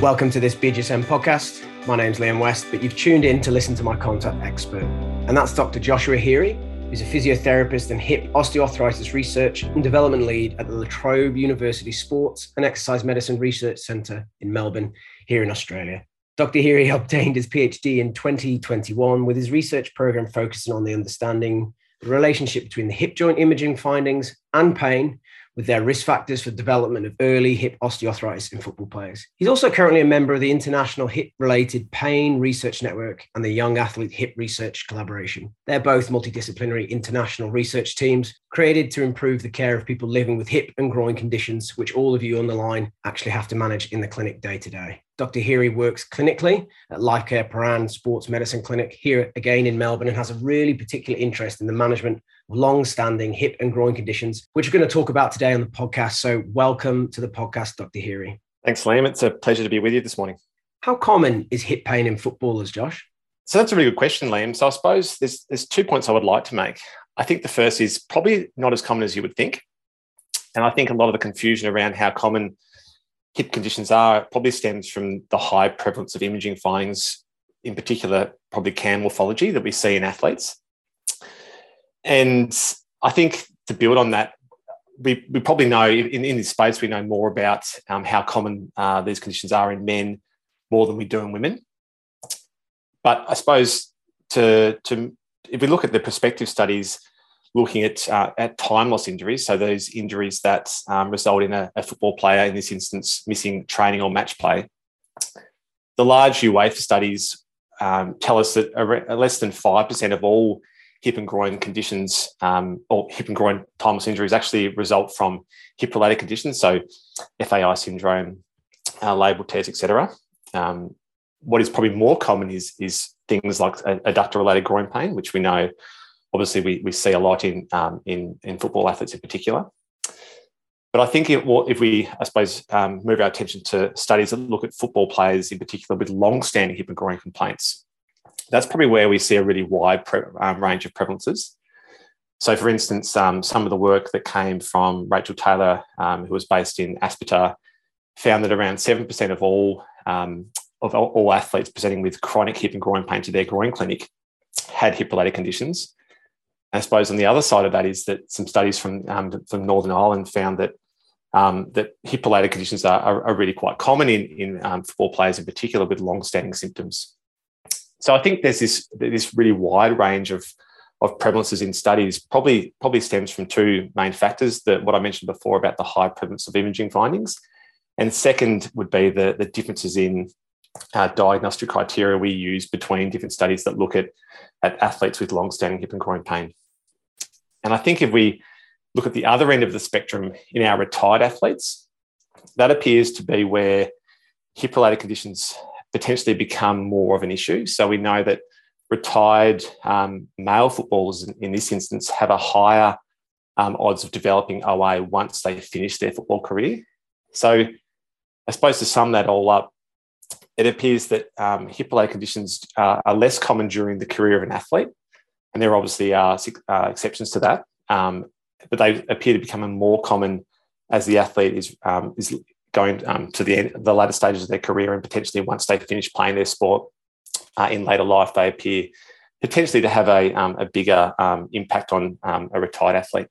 Welcome to this BJSM podcast. My name's Liam West, but you've tuned in to listen to my contact expert, and that's Dr. Joshua Heerey, who's a physiotherapist and hip osteoarthritis research and development lead at the La Trobe University Sports and Exercise Medicine Research Centre in Melbourne, here in Australia. Dr. Heerey obtained his PhD in 2021 with his research program focusing on the understanding the relationship between the hip joint imaging findings and pain with their risk factors for development of early hip osteoarthritis in football players. He's also currently a member of the International Hip Related Pain Research Network and the Young Athlete Hip Research Collaboration. They're both multidisciplinary international research teams created to improve the care of people living with hip and groin conditions, which all of you on the line actually have to manage in the clinic day to day. Dr. Heerey works clinically at Lifecare Prahran Sports Medicine Clinic here again in Melbourne and has a really particular interest in the management long-standing hip and groin conditions, which we're going to talk about today on the podcast. So welcome to the podcast, Dr. Heerey. Thanks, Liam. It's a pleasure to be with you this morning. How common is hip pain in footballers, Josh? So that's a really good question, Liam. So I suppose there's there's two points I would like to make. I think the first is probably not as common as you would think. And I think a lot of the confusion around how common hip conditions are probably stems from the high prevalence of imaging findings, in particular, probably CAM morphology that we see in athletes. And I think to build on that, we, we probably know in, in this space, we know more about um, how common uh, these conditions are in men more than we do in women. But I suppose to, to if we look at the prospective studies looking at, uh, at time loss injuries, so those injuries that um, result in a, a, football player, in this instance, missing training or match play, the large UEFA studies um, tell us that less than 5% of all hip and groin conditions um, or hip and groin time loss injuries actually result from hip related conditions. So FAI syndrome, uh, labral tears, etc. Um, what is probably more common is, is things like adductor related groin pain, which we know obviously we, we see a lot in, um, in, in football athletes in particular. But I think it, if we, I suppose, um, move our attention to studies that look at football players in particular with long-standing hip and groin complaints, that's probably where we see a really wide pre- um, range of prevalences. So, for instance, um, some of the work that came from Rachel Taylor, um, who was based in Aspetar, found that around 7% of all, um, of all athletes presenting with chronic hip and groin pain to their groin clinic had hip related conditions. I suppose on the other side of that is that some studies from, um, from Northern Ireland found that um, that hip related conditions are, are, are, really quite common in, in um, football players in particular with long standing symptoms. So I think there's this this really wide range of of prevalences in studies probably probably stems from two main factors that what I mentioned before about the high prevalence of imaging findings, and second would be the the differences in uh, diagnostic criteria we use between different studies that look at at athletes with long-standing hip and groin pain. And I think if we look at the other end of the spectrum in our retired athletes, that appears to be where hip-related conditions potentially become more of an issue. So we know that retired um, male footballers in, this instance have a higher um, odds of developing OA once they finish their football career. So I suppose to sum that all up, it appears that um, hip related conditions uh, are less common during the career of an athlete, and there obviously are uh, exceptions to that. Um, but they appear to become more common as the athlete is um, is going um, to the the later stages of their career and potentially once they finish playing their sport uh, in later life, they appear potentially to have a, um, a bigger um, impact on um, a retired athlete.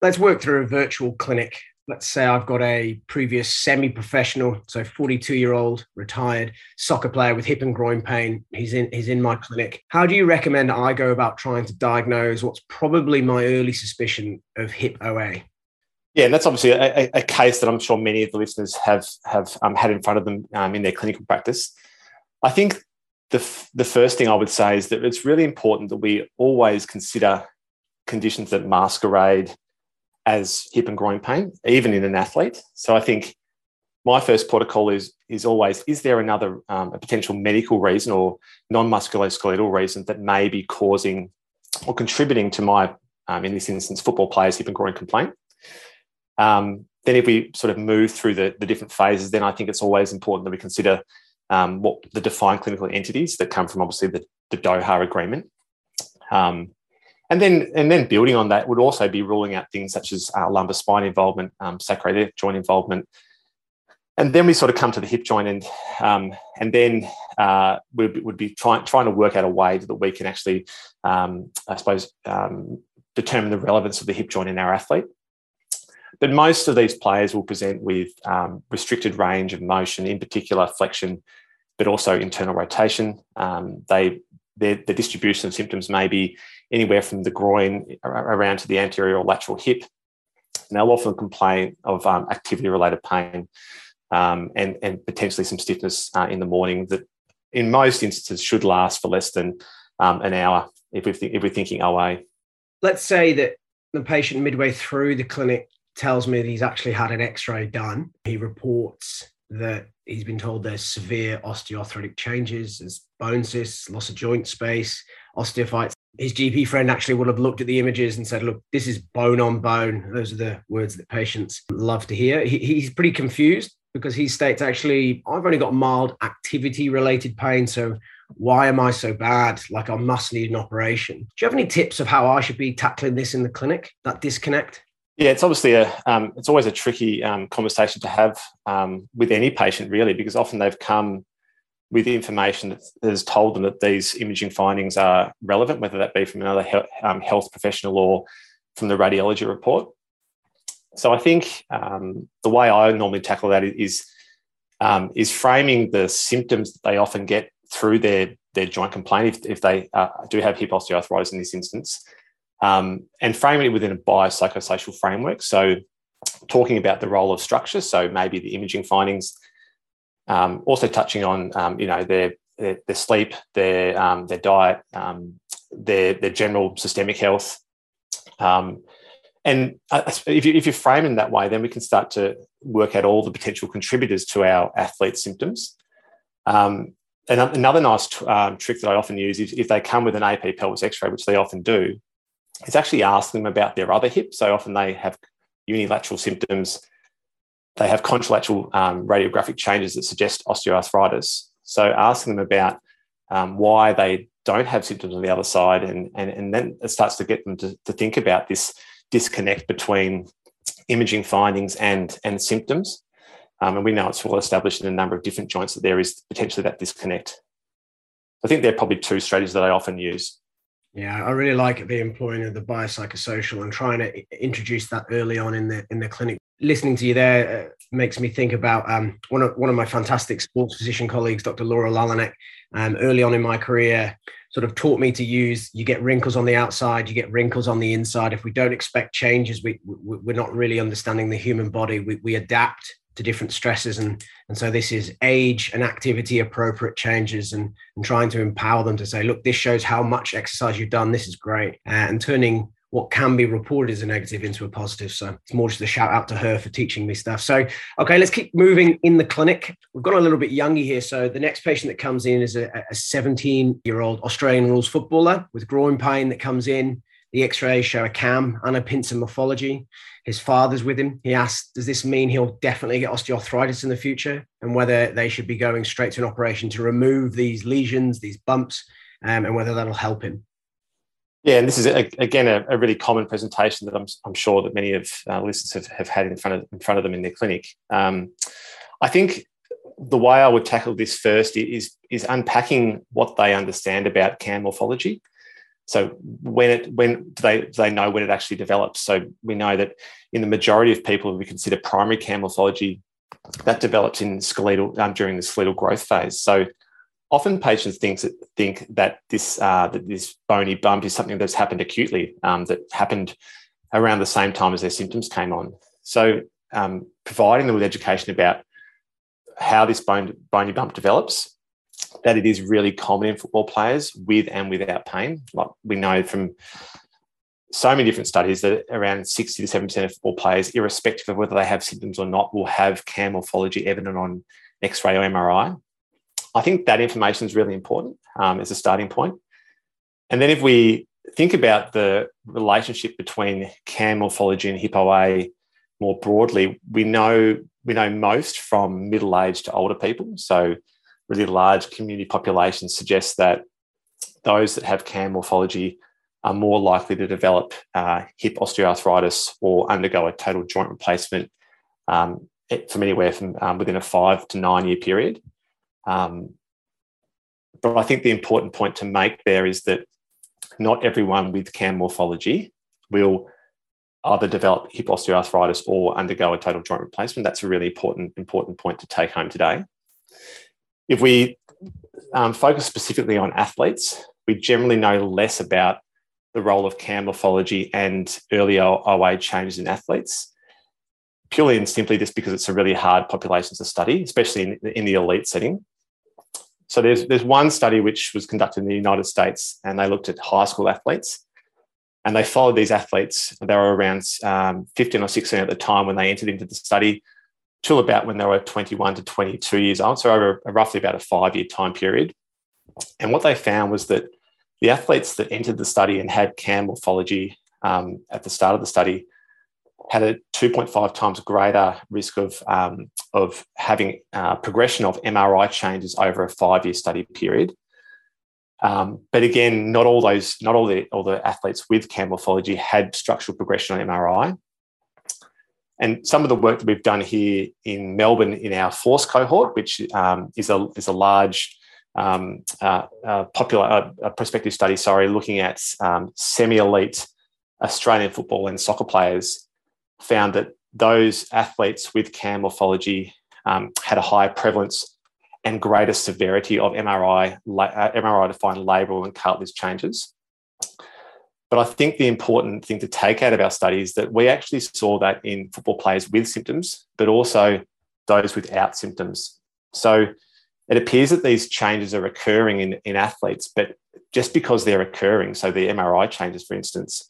Let's work through a virtual clinic. Let's say I've got a previous semi professional, so 42 year old retired soccer player with hip and groin pain. He's in, he's in my clinic. How do you recommend I go about trying to diagnose what's probably my early suspicion of hip OA? Yeah, and that's obviously a, a, case that I'm sure many of the listeners have have um, had in front of them um, in their clinical practice. I think the f- the first thing I would say is that it's really important that we always consider conditions that masquerade as hip and groin pain, even in an athlete. So I think my first protocol is is always: is there another um, a potential medical reason or non musculoskeletal reason that may be causing or contributing to my, um, in this instance, football players' hip and groin complaint? Um, then if we sort of move through the, the different phases, then I think it's always important that we consider um, what the defined clinical entities that come from obviously the, the Doha agreement. Um, and then and then building on that would also be ruling out things such as uh, lumbar spine involvement, um, sacroiliac joint involvement, and then we sort of come to the hip joint, and um, and then uh, we would be trying trying to work out a way that we can actually, um, I suppose, um, determine the relevance of the hip joint in our athlete. But most of these players will present with um, restricted range of motion, in particular flexion, but also internal rotation. Um, they the distribution of symptoms may be anywhere from the groin around to the anterior or lateral hip. And they'll often complain of um, activity related pain um, and, and potentially some stiffness uh, in the morning that, in most instances, should last for less than um, an hour if, we th- if we're thinking OA. Let's say that the patient midway through the clinic tells me that he's actually had an x ray done. He reports that he's been told there's severe osteoarthritic changes, there's bone cysts, loss of joint space, osteophytes. His GP friend actually would have looked at the images and said, Look, this is bone on bone. Those are the words that patients love to hear. He, he's pretty confused because he states, Actually, I've only got mild activity related pain. So why am I so bad? Like I must need an operation. Do you have any tips of how I should be tackling this in the clinic, that disconnect? Yeah, it's obviously a um, it's always a tricky um, conversation to have um, with any patient, really, because often they've come with information that has told them that these imaging findings are relevant, whether that be from another he- um, health professional or from the radiology report. So I think um, the way I normally tackle that is um, is framing the symptoms that they often get through their their joint complaint if, if they uh, do have hip osteoarthritis in this instance um, and framing it within a biopsychosocial framework. So, talking about the role of structure, so maybe the imaging findings, um, also touching on um, you know their, their, their sleep, their um, their diet, um, their their general systemic health. Um, and if, you, if you're framing that way, then we can start to work out all the potential contributors to our athlete symptoms. And another nice um, trick that I often use is if they come with an AP pelvis X-ray, which they often do, is actually ask them about their other hip. So often they have unilateral symptoms. They have contralateral um, radiographic changes that suggest osteoarthritis. So asking them about um, why they don't have symptoms on the other side, and, and, and then it starts to get them to, to think about this disconnect between imaging findings and, and symptoms. Um, and we know it's well established in a number of different joints that there is potentially that disconnect. I think there are probably two strategies that I often use. Yeah, I really like the employing of the biopsychosocial and trying to introduce that early on in the in the clinic. Listening to you there uh, makes me think about um, one of one of my fantastic sports physician colleagues, Dr. Laura Lalanek. Um, early on in my career, sort of taught me to use. You get wrinkles on the outside, you get wrinkles on the inside. If we don't expect changes, we, we we're not really understanding the human body. We, we adapt to different stresses and and so this is age and activity appropriate changes and and trying to empower them to say look this shows how much exercise you've done this is great uh, and turning what can be reported as a negative into a positive. So it's more just a shout out to her for teaching me stuff. So, okay, let's keep moving in the clinic. We've gone a little bit younger here. So the next patient that comes in is a 17 year old Australian rules footballer with groin pain that comes in. The x-rays show a cam and a pincer morphology. His father's with him. He asked, does this mean he'll definitely get osteoarthritis in the future? And whether they should be going straight to an operation to remove these lesions, these bumps, um, and whether that'll help him. Yeah, and this is a, again a, a, really common presentation that I'm, I'm sure that many of uh, listeners have, have had in front of in front of them in their clinic. Um, I think the way I would tackle this first is is unpacking what they understand about CAM morphology. So when it when do they do they know when it actually develops? So we know that in the majority of people we consider primary CAM morphology, that develops in skeletal um, during the skeletal growth phase. So often patients think that think that this uh, that this bony bump is something that's happened acutely, um, that happened around the same time as their symptoms came on. So um, providing them with education about how this bone, bony bump develops that it is really common in football players with and without pain. Like we know from so many different studies that around 60 to 70% of football players, irrespective of whether they have symptoms or not, will have CAM morphology evident on X ray or MRI. I think that information is really important um, as a starting point. And then if we think about the relationship between CAM morphology and hip OA more broadly, we know we know most from middle age to older people. So really large community populations suggests that those that have CAM morphology are more likely to develop uh, hip osteoarthritis or undergo a total joint replacement um, from anywhere from um, within a five to nine year period. Um, but I think the important point to make there is that not everyone with CAM morphology will either develop hip osteoarthritis or undergo a total joint replacement. That's a really important, important point to take home today. If we um, focus specifically on athletes, we generally know less about the role of CAM morphology and earlier OA changes in athletes, purely and simply just because it's a really hard population to study, especially in, in the elite setting. So there's there's one study which was conducted in the United States, and they looked at high school athletes, and they followed these athletes. They were around um, 15 or 16 at the time when they entered into the study, till about when they were 21 to 22 years old. So over roughly about a five year time period. And what they found was that the athletes that entered the study and had CAM morphology um, at the start of the study had a 2.5 times greater risk of, um, of having uh, progression of MRI changes over a five year study period. Um, but again, not all those, not all the all the athletes with CAM morphology had structural progression on MRI. And some of the work that we've done here in Melbourne in our FORCe cohort, which um, is a is a large um, uh, uh, popular uh, prospective study, sorry, looking at um, semi elite Australian football and soccer players found that those athletes with CAM morphology um, had a higher prevalence and greater severity of MRI, uh, MRI defined labral and cartilage changes. But I think the important thing to take out of our study is that we actually saw that in football players with symptoms, but also those without symptoms. So it appears that these changes are occurring in, in athletes, but just because they're occurring, so the MRI changes, for instance,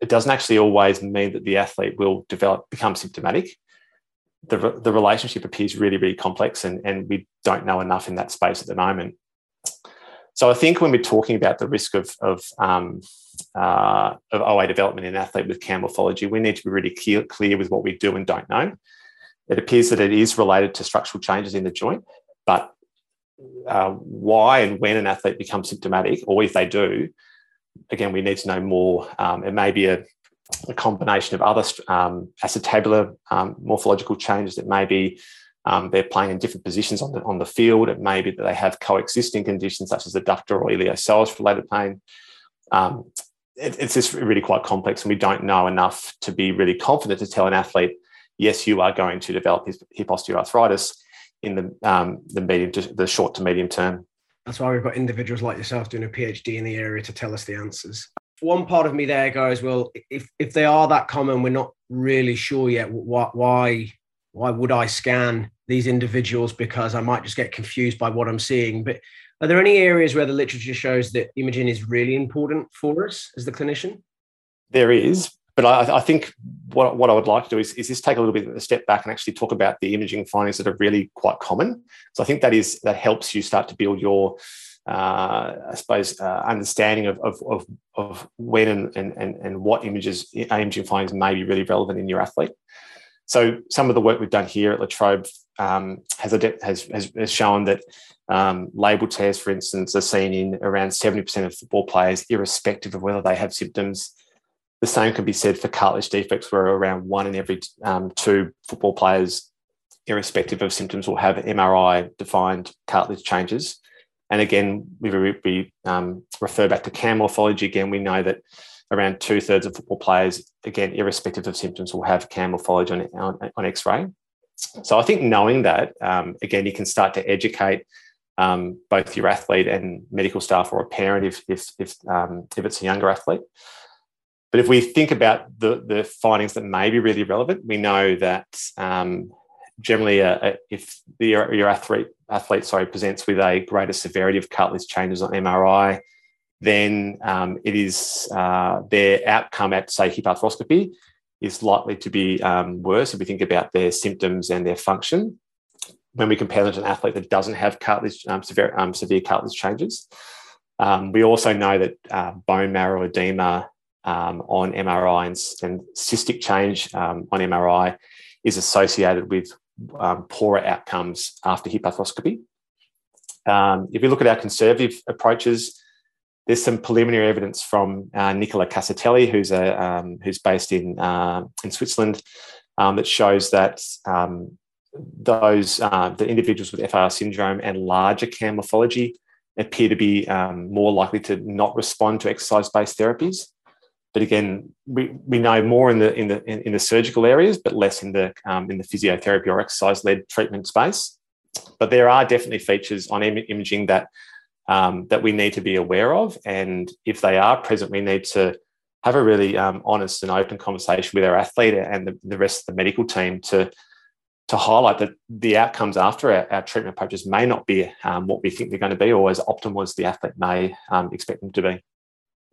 it doesn't actually always mean that the athlete will develop become symptomatic. The, the relationship appears really, really complex, and, and we don't know enough in that space at the moment. So I think when we're talking about the risk of, of, um, uh, of OA development in an athlete with CAM morphology, we need to be really clear, clear with what we do and don't know. It appears that it is related to structural changes in the joint, but uh, why and when an athlete becomes symptomatic, or if they do, again, we need to know more. Um, it may be a, a combination of other um, acetabular um, morphological changes. It may be um, they're playing in different positions on the, on the field. It may be that they have coexisting conditions such as adductor or iliopsoas related pain. Um, it, it's just really quite complex, and we don't know enough to be really confident to tell an athlete, yes, you are going to develop hip osteoarthritis in the, um, the medium to the short to medium term. That's why we've got individuals like yourself doing a PhD in the area to tell us the answers. One part of me there goes, well, if if they are that common, we're not really sure yet. Why why why would I scan these individuals because I might just get confused by what I'm seeing? But are there any areas where the literature shows that imaging is really important for us as the clinician? There is, but I, I, think what, what I would like to do is, is just take a little bit of a step back and actually talk about the imaging findings that are really quite common. So I think that is that helps you start to build your, uh, I suppose, uh, understanding of, of, of, of when and, and, and what images imaging findings may be really relevant in your athlete. So some of the work we've done here at La Trobe um, has, has, has, shown that um, labral tears, for instance, are seen in around 70% of football players, irrespective of whether they have symptoms the same can be said for cartilage defects, where around one in every um, two football players, irrespective of symptoms, will have MRI defined cartilage changes. And again, we, we um, refer back to CAM morphology. Again, we know that around two thirds of football players, again, irrespective of symptoms, will have CAM morphology on, on, on X ray. So I think knowing that, um, again, you can start to educate um, both your athlete and medical staff or a parent if, if, if, um, if it's a younger athlete. But if we think about the, the findings that may be really relevant, we know that um, generally, uh, uh if the, your athlete, athlete sorry, presents with a greater severity of cartilage changes on MRI, then um, it is uh, their outcome at, say, hip arthroscopy is likely to be um, worse if we think about their symptoms and their function when we compare them to an athlete that doesn't have cartilage, um, severe, um, severe cartilage changes. Um, we also know that uh, bone marrow edema um, on MRI and, and cystic change on MRI is associated with poorer outcomes after hip arthroscopy. If we look at our conservative approaches, there's some preliminary evidence from uh, Nicola Casartelli, who's a um, who's based in uh, in Switzerland, um, that shows that um, those uh, the individuals with FAI syndrome and larger CAM morphology appear to be um, more likely to not respond to exercise-based therapies. But again, we, we know more in the in the in, the surgical areas, but less in the um, in the physiotherapy or exercise-led treatment space. But there are definitely features on Im- imaging that um, that we need to be aware of, and if they are present, we need to have a really um, honest and open conversation with our athlete and the, the rest of the medical team to to highlight that the outcomes after our, our treatment approaches may not be um, what we think they're going to be or as optimal as the athlete may um, expect them to be.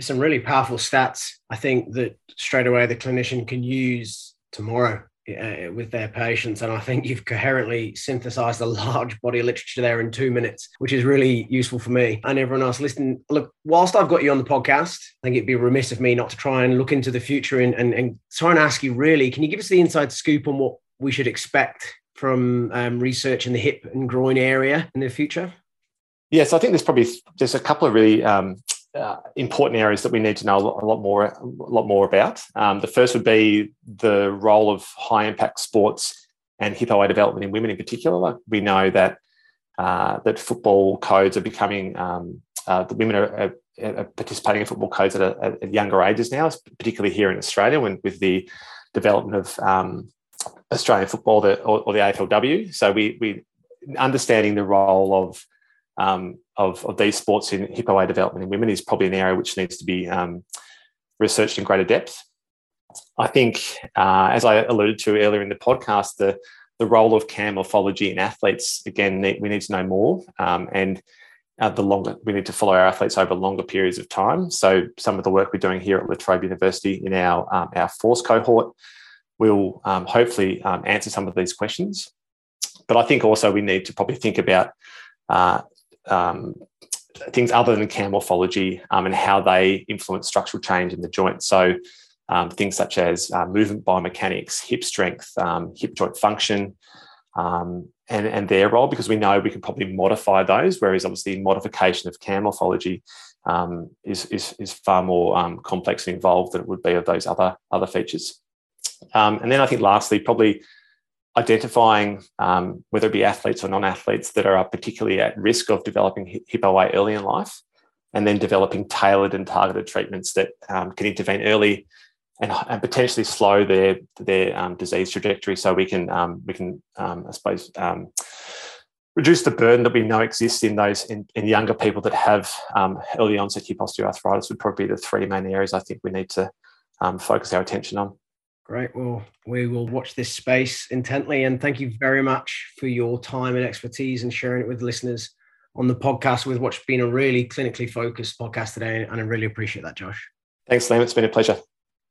Some really powerful stats, I think, that straight away the clinician can use tomorrow uh, with their patients. And I think you've coherently synthesized a large body of literature there in two minutes, which is really useful for me and everyone else listening. Look, whilst I've got you on the podcast, I think it'd be remiss of me not to try and look into the future and, and, and try and ask you really, can you give us the inside scoop on what we should expect from um, research in the hip and groin area in the future? Yes, I think there's probably there's a couple of really um, uh, important areas that we need to know a lot more a lot more about. Um, the first would be the role of high impact sports and hip OA development in women in particular. we know that uh, that football codes are becoming um, uh, the women are, are, are, participating in football codes at, a, at, younger ages now, particularly here in Australia, when with the development of um, Australian football the, or, or, the AFLW. So we we understanding the role of, um, of of, these sports in hip OA development in women is probably an area which needs to be um, researched in greater depth. I think, uh, as I alluded to earlier in the podcast, the the role of CAM morphology in athletes again we need to know more um, and. Uh, the longer we need to follow our athletes over longer periods of time. So some of the work we're doing here at La Trobe University in our um, our FORCe cohort will um, hopefully um, answer some of these questions. But I think also we need to probably think about uh, um, things other than CAM morphology um, and how they influence structural change in the joint. So um, things such as uh, movement biomechanics, hip strength, um, hip joint function, and, and their role, because we know we can probably modify those, whereas obviously modification of CAM morphology um, is, is, is far more um, complex and involved than it would be of those other, other features. Um, and then I think lastly, probably identifying um, whether it be athletes or non-athletes that are particularly at risk of developing hip OA early in life, and then developing tailored and targeted treatments that um, can intervene early and, and, potentially slow their their um, disease trajectory, so we can um, we can um, I suppose reduce the burden that we know exists in those in, in younger people that have early onset hip osteoarthritis. Would probably be the three main areas I think we need to focus our attention on. Great. Well, we will watch this space intently. And thank you very much for your time and expertise and sharing it with listeners on the podcast with what's been a really clinically focused podcast today. And I really appreciate that, Josh. Thanks, Liam. It's been a pleasure.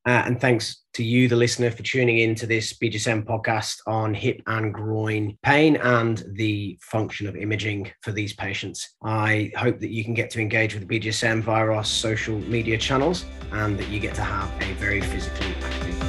Uh, and thanks to you, the listener, for tuning in to this BJSM podcast on hip and groin pain and the function of imaging for these patients. I hope that you can get to engage with the BJSM via our social media channels and that you get to have a very physically active